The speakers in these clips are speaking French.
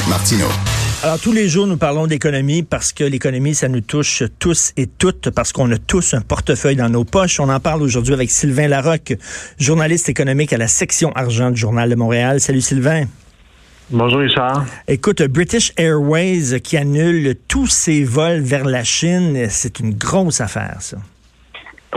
avec Martineau. Alors, tous les jours, nous parlons d'économie parce que l'économie, ça nous touche tous et toutes, parce qu'on a tous un portefeuille dans nos poches. On en parle aujourd'hui avec Sylvain Larocque, journaliste économique à la section argent du Journal de Montréal. Salut Sylvain. Bonjour Richard. Écoute, British Airways qui annule tous ses vols vers la Chine, c'est une grosse affaire, ça.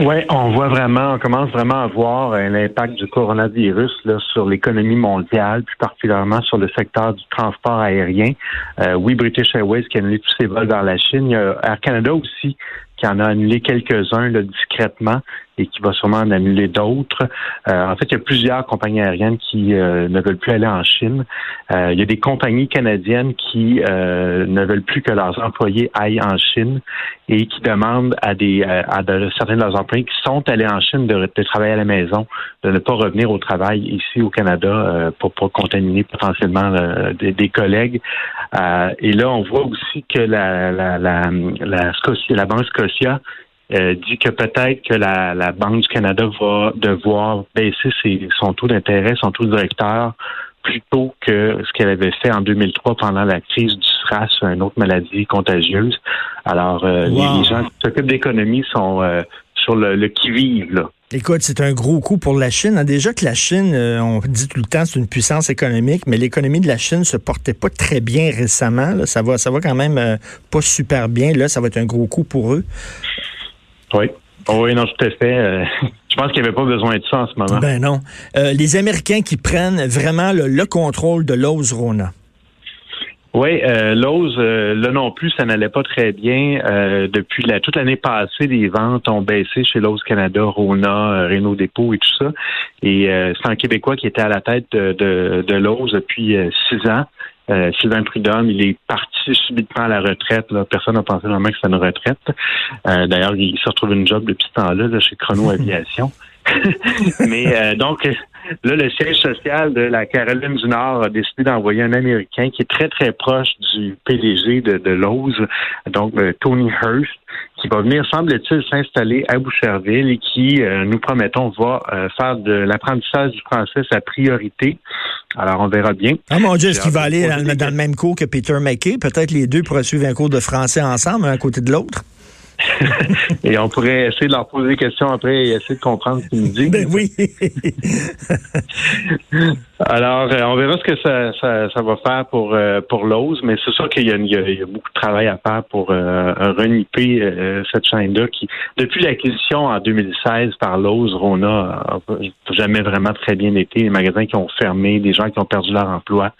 Oui, on voit vraiment, on commence vraiment à voir euh, l'impact du coronavirus là, sur l'économie mondiale, plus particulièrement sur le secteur du transport aérien. Euh, oui, British Airways qui a annulé tous ses vols vers la Chine. Il y a Air Canada aussi qui en a annulé quelques-uns discrètement et qui va sûrement en annuler d'autres. Euh, en fait, il y a plusieurs compagnies aériennes qui euh, ne veulent plus aller en Chine. Euh, il y a des compagnies canadiennes qui ne veulent plus que leurs employés aillent en Chine et qui demandent à des à certains de leurs employés qui sont allés en Chine de, travailler à la maison, de ne pas revenir au travail ici au Canada pour pas contaminer potentiellement des, collègues. et là, on voit aussi que la la la, la, la Banque Scotia euh, dit que peut-être que la, la, Banque du Canada va devoir baisser ses, son taux d'intérêt, son taux directeur, plutôt que ce qu'elle avait fait en 2003 pendant la crise du SRAS, une autre maladie contagieuse. Alors, euh, les, gens qui s'occupent d'économie sont euh, sur le, le qui-vive, là. Écoute, c'est un gros coup pour la Chine. Hein. Déjà que la Chine, on dit tout le temps, c'est une puissance économique, mais l'économie de la Chine se portait pas très bien récemment. Ça va, ça va quand même pas super bien. Là, ça va être un gros coup pour eux. Oui. Oh oui, non, tout à fait. Euh, je pense qu'il n'y avait pas besoin de ça en ce moment. Ben non. Euh, les Américains qui prennent vraiment le, contrôle de l'ose Rona. Oui, euh, l'ose, euh, là non plus, ça n'allait pas très bien. depuis la, toute l'année passée, les ventes ont baissé chez l'ose Canada, Rona, Renault Dépôt et tout ça. Et c'est un Québécois qui était à la tête de, de, de l'ose depuis six ans. Euh, Sylvain Prudhomme, il est parti subitement à la retraite. Là. Personne n'a pensé vraiment que c'était une retraite. Euh, d'ailleurs, il se retrouve une job depuis ce temps-là chez Chrono Aviation. Mais euh, donc, là, le siège social de la Caroline du Nord a décidé d'envoyer un Américain qui est très, très proche du PDG de, de Lowe's, donc Tony Hurst, qui va venir, semble-t-il, s'installer à Boucherville et qui, nous promettons, va faire de l'apprentissage du français sa priorité. Alors, on verra bien. Ah mon Dieu, est-ce qu'il va aller dans, le même cours que Peter McKay? Peut-être les deux pourraient suivre un cours de français ensemble, un côté de l'autre? et on pourrait essayer de leur poser des questions après et essayer de comprendre ce qu'ils nous disent. Ben oui. Alors, euh, on verra ce que ça, ça, ça va faire pour euh, pour l'OSE, mais c'est sûr qu'il y, y, a beaucoup de travail à faire pour euh, reniper euh, cette chaîne-là qui, depuis l'acquisition en 2016 par l'OSE, Rona n'a jamais vraiment très bien été. Les magasins qui ont fermé, des gens qui ont perdu leur emploi.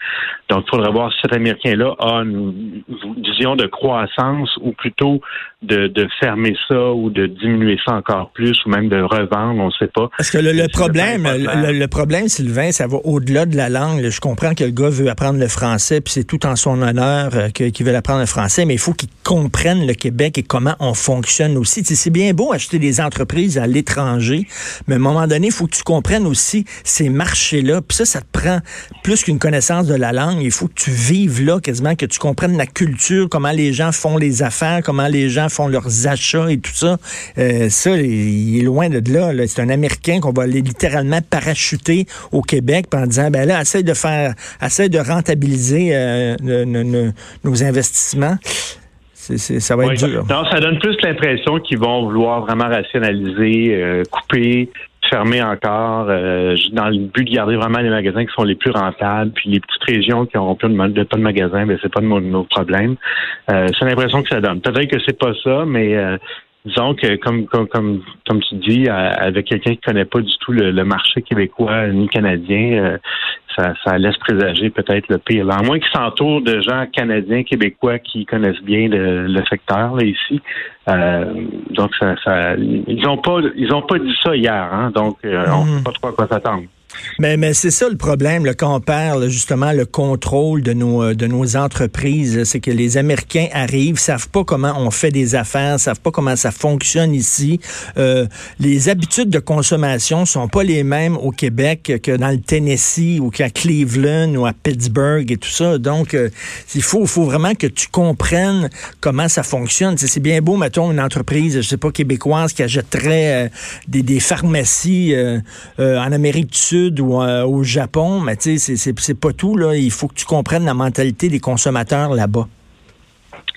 Donc, il faudrait voir si cet Américain-là a une vision de croissance ou plutôt de, de fermer ça ou de diminuer ça encore plus ou même de revendre, on ne sait pas. Parce que le, le problème, le, le, problème, Sylvain, ça va au de la langue, je comprends que le gars veut apprendre le français, puis c'est tout en son honneur euh, qu'il veut apprendre le français, mais il faut qu'il comprenne le Québec et comment on fonctionne aussi. c'est bien beau acheter des entreprises à l'étranger, mais à un moment donné, il faut que tu comprennes aussi ces marchés-là. Puis ça, ça te prend plus qu'une connaissance de la langue. Il faut que tu vives là quasiment, que tu comprennes la culture, comment les gens font les affaires, comment les gens font leurs achats et tout ça. Euh, ça, il est loin de là. C'est un Américain qu'on va aller littéralement parachuter au Québec pendant ben là, essaye de faire, essaye de rentabiliser euh, nos investissements. ça va être dur. Non, ça donne plus l'impression qu'ils vont vouloir vraiment rationaliser, euh, couper, fermer encore, euh, dans le but de garder vraiment les magasins qui sont les plus rentables, puis les petites régions qui n'auront plus de, pas de magasins, ben c'est pas de nos problèmes. c'est l'impression que ça donne. Peut-être que c'est pas ça, mais disons que comme comme comme, comme tu dis, avec quelqu'un qui connaît pas du tout le, marché québécois ni canadien, euh, ça, ça laisse présager peut-être le pire. À moins qu'ils s'entourent de gens canadiens, québécois qui connaissent bien le, secteur là, ici. Euh, donc ça, ça, ils ont pas ils ont pas dit ça hier, hein, donc euh, on ne mm. sait pas trop à quoi s'attendre. Mais, mais c'est ça le problème là, quand on perd justement le contrôle de nos, euh, de nos entreprises. C'est que les Américains arrivent, savent pas comment on fait des affaires, savent pas comment ça fonctionne ici. Euh, les habitudes de consommation sont pas les mêmes au Québec que dans le Tennessee ou qu'à Cleveland ou à Pittsburgh et tout ça. Donc, euh, il faut, faut vraiment que tu comprennes comment ça fonctionne. C'est bien beau, mettons, une entreprise, je sais pas, québécoise qui achèterait des, des pharmacies en Amérique du Sud Ou au Japon, mais tu sais, c'est pas tout. Il faut que tu comprennes la mentalité des consommateurs là-bas.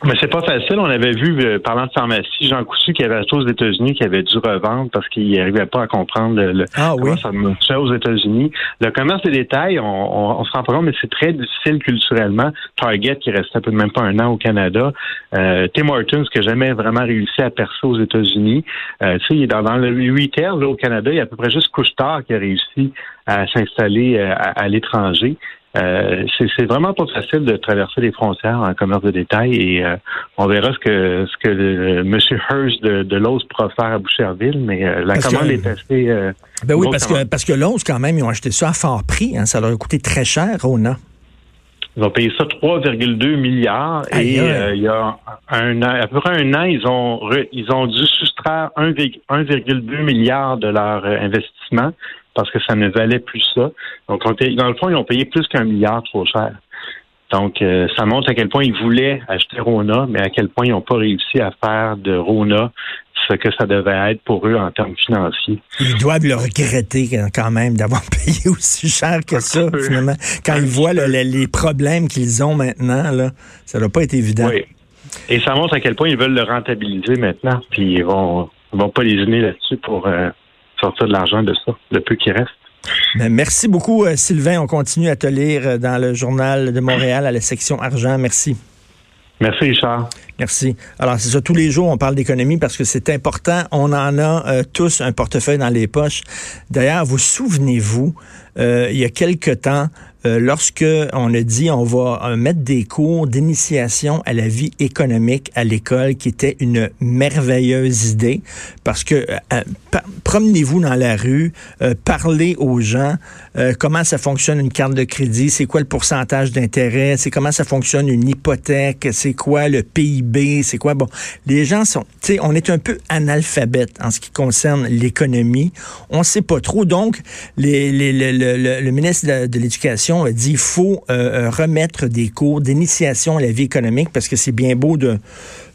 Mais c'est pas facile. On avait vu, euh, parlant de pharmacie, Jean Cousu qui avait acheté aux États-Unis, qui avait dû revendre parce qu'il n'arrivait pas à comprendre le, ah, comment ça marchait aux États-Unis. Le commerce des détails, on, on, se rend pas compte, mais c'est très difficile culturellement. Target, qui restait peu même pas un an au Canada. Euh, Tim Hortons, qui n'a jamais vraiment réussi à percer aux États-Unis. Euh, tu sais, dans, dans le retail, là, au Canada, il y a à peu près juste Couchetard qui a réussi à s'installer euh, à l'étranger. Euh, c'est vraiment pas facile de traverser les frontières en commerce de détail et euh, on verra ce que ce que le, M. Hearst de, de Lowe's pourra faire à Boucherville, mais euh, la commande est assez. ben oui, parce que parce que Lowe's quand même ils ont acheté ça à fort prix, hein, ça leur a coûté très cher, Rona. Ils ont payé ça 3,2 milliards et il y a un an, à peu près un an, ils ont ils ont dû soustraire 1,2 milliard de leur investissement parce que ça ne valait plus ça. Donc, dans le fond, ils ont payé plus qu'un milliard trop cher. Donc, euh, ça montre à quel point ils voulaient acheter Rona, mais à quel point ils n'ont pas réussi à faire de Rona ce que ça devait être pour eux en termes financiers. Ils doivent le regretter quand même d'avoir payé aussi cher que ça, finalement. Quand ils voient les problèmes qu'ils ont maintenant, là, ça ne doit pas être évident. Oui. Et ça montre à quel point ils veulent le rentabiliser maintenant, puis ils vont, vont pas lésiner là-dessus pour... Euh, sortir de l'argent de ça, le peu qui reste. Ben, merci beaucoup, euh, Sylvain. On continue à te lire euh, dans le journal de Montréal à la section argent. Merci. Merci, Richard. Merci. Alors, c'est ça, tous les jours, on parle d'économie parce que c'est important. On en a euh, tous un portefeuille dans les poches. D'ailleurs, vous souvenez-vous, il y a quelque temps, euh, lorsque on a dit on va euh, mettre des cours d'initiation à la vie économique à l'école, qui était une merveilleuse idée, parce que euh, promenez-vous dans la rue, parlez aux gens, comment ça fonctionne une carte de crédit, c'est quoi le pourcentage d'intérêt, c'est comment ça fonctionne une hypothèque, c'est quoi le PIB, c'est quoi? Bon. Les gens sont, tu sais, on est un peu analphabète en ce qui concerne l'économie, on sait pas trop, donc le, ministre de l'éducation a dit qu'il faut euh, euh, remettre des cours d'initiation à la vie économique parce que c'est bien beau de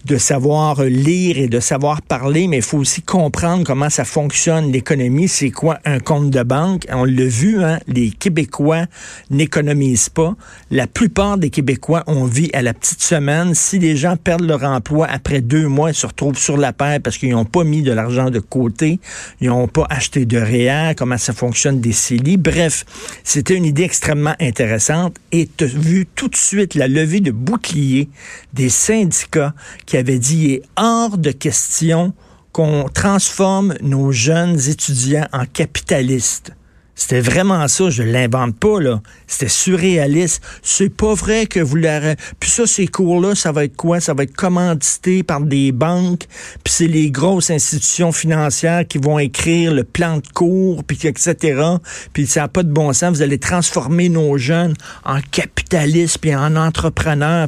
de savoir lire et de savoir parler, mais il faut aussi comprendre comment ça fonctionne l'économie. C'est quoi un compte de banque? On l'a vu, hein? Les Québécois n'économisent pas. La plupart des Québécois ont vie à la petite semaine. Si les gens perdent leur emploi après deux mois, ils se retrouvent sur la paire parce qu'ils n'ont pas mis de l'argent de côté, ils n'ont pas acheté de réel, comment ça fonctionne des CELI. Bref, c'était une idée extrêmement intéressante et tu as vu tout de suite la levée de bouclier des syndicats qui avait dit il est hors de question qu'on transforme nos jeunes étudiants en capitalistes. C'était vraiment ça, je l'invente pas, là. C'était surréaliste. C'est pas vrai que vous l'aurez. Puis ça, ces cours-là, ça va être quoi? Ça va être commandité par des banques, puis c'est les grosses institutions financières qui vont écrire le plan de cours, puis etc. Puis ça n'a pas de bon sens. Vous allez transformer nos jeunes en capitalistes, puis en entrepreneurs.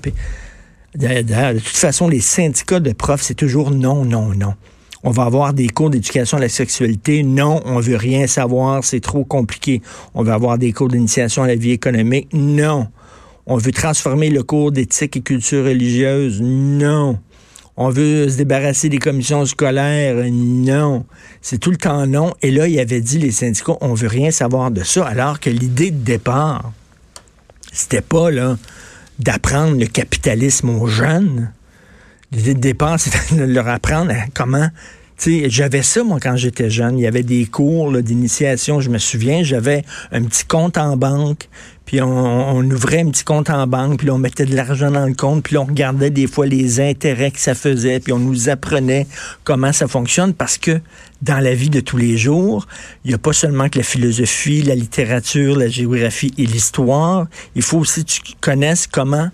De, toute façon, les syndicats de profs, c'est toujours non, non, non. On va avoir des cours d'éducation à la sexualité. Non, on veut rien savoir, c'est trop compliqué. On va avoir des cours d'initiation à la vie économique. Non. On veut transformer le cours d'éthique et culture religieuse. Non. On veut se débarrasser des commissions scolaires. Non. C'est tout le temps non. Et là, il avait dit, les syndicats, on veut rien savoir de ça, alors que l'idée de départ, c'était pas, d'apprendre le capitalisme aux jeunes. L'idée de départ, c'est de leur apprendre comment j'avais ça, moi, quand j'étais jeune. Il y avait des cours d'initiation, je me souviens. J'avais un petit compte en banque, puis on, ouvrait un petit compte en banque, puis on mettait de l'argent dans le compte, puis on regardait des fois les intérêts que ça faisait, puis on nous apprenait comment ça fonctionne, parce que dans la vie de tous les jours, il n'y a pas seulement que la philosophie, la littérature, la géographie et l'histoire. Il faut aussi que tu connaisses comment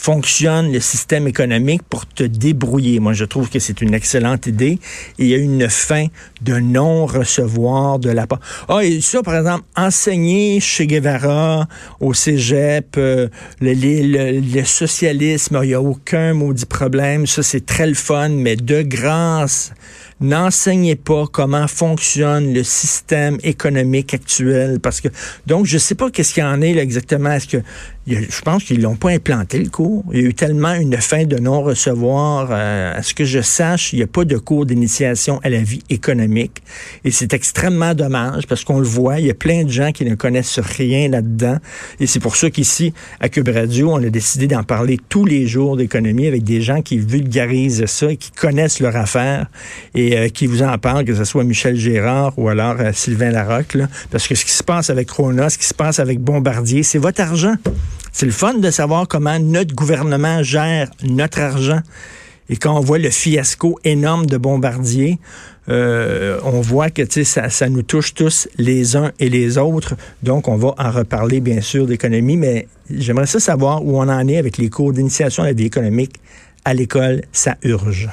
fonctionne le système économique pour te débrouiller. Moi, je trouve que c'est une excellente idée. Il y a une fin de non-recevoir de la part. Ah, et ça, par exemple, enseigner chez Guevara, au cégep, euh, le, le, socialisme, il n'y a aucun maudit problème. Ça, c'est très le fun, mais de grâce, n'enseignez pas comment fonctionne le système économique actuel. Parce que, donc, je sais pas qu'est-ce qu'il y en est là, exactement. Est-ce que, je pense qu'ils l'ont pas implanté le cours. Il y a eu tellement une fin de non-recevoir. Euh, à ce que je sache, il n'y a pas de cours d'initiation à la vie économique. Et c'est extrêmement dommage parce qu'on le voit, il y a plein de gens qui ne connaissent rien là-dedans. Et c'est pour ça qu'ici, à Cube Radio, on a décidé d'en parler tous les jours d'économie avec des gens qui vulgarisent ça et qui connaissent leur affaire et euh, qui vous en parlent, que ce soit Michel Gérard ou alors euh, Sylvain Larocque. Parce que ce qui se passe avec Rona, ce qui se passe avec Bombardier, c'est votre argent. C'est le fun de savoir comment notre gouvernement gère notre argent. Et quand on voit le fiasco énorme de Bombardier, euh, on voit que ça, ça nous touche tous les uns et les autres. Donc, on va en reparler, bien sûr, d'économie, mais j'aimerais ça savoir où on en est avec les cours d'initiation à la vie économique à l'école. Ça urge.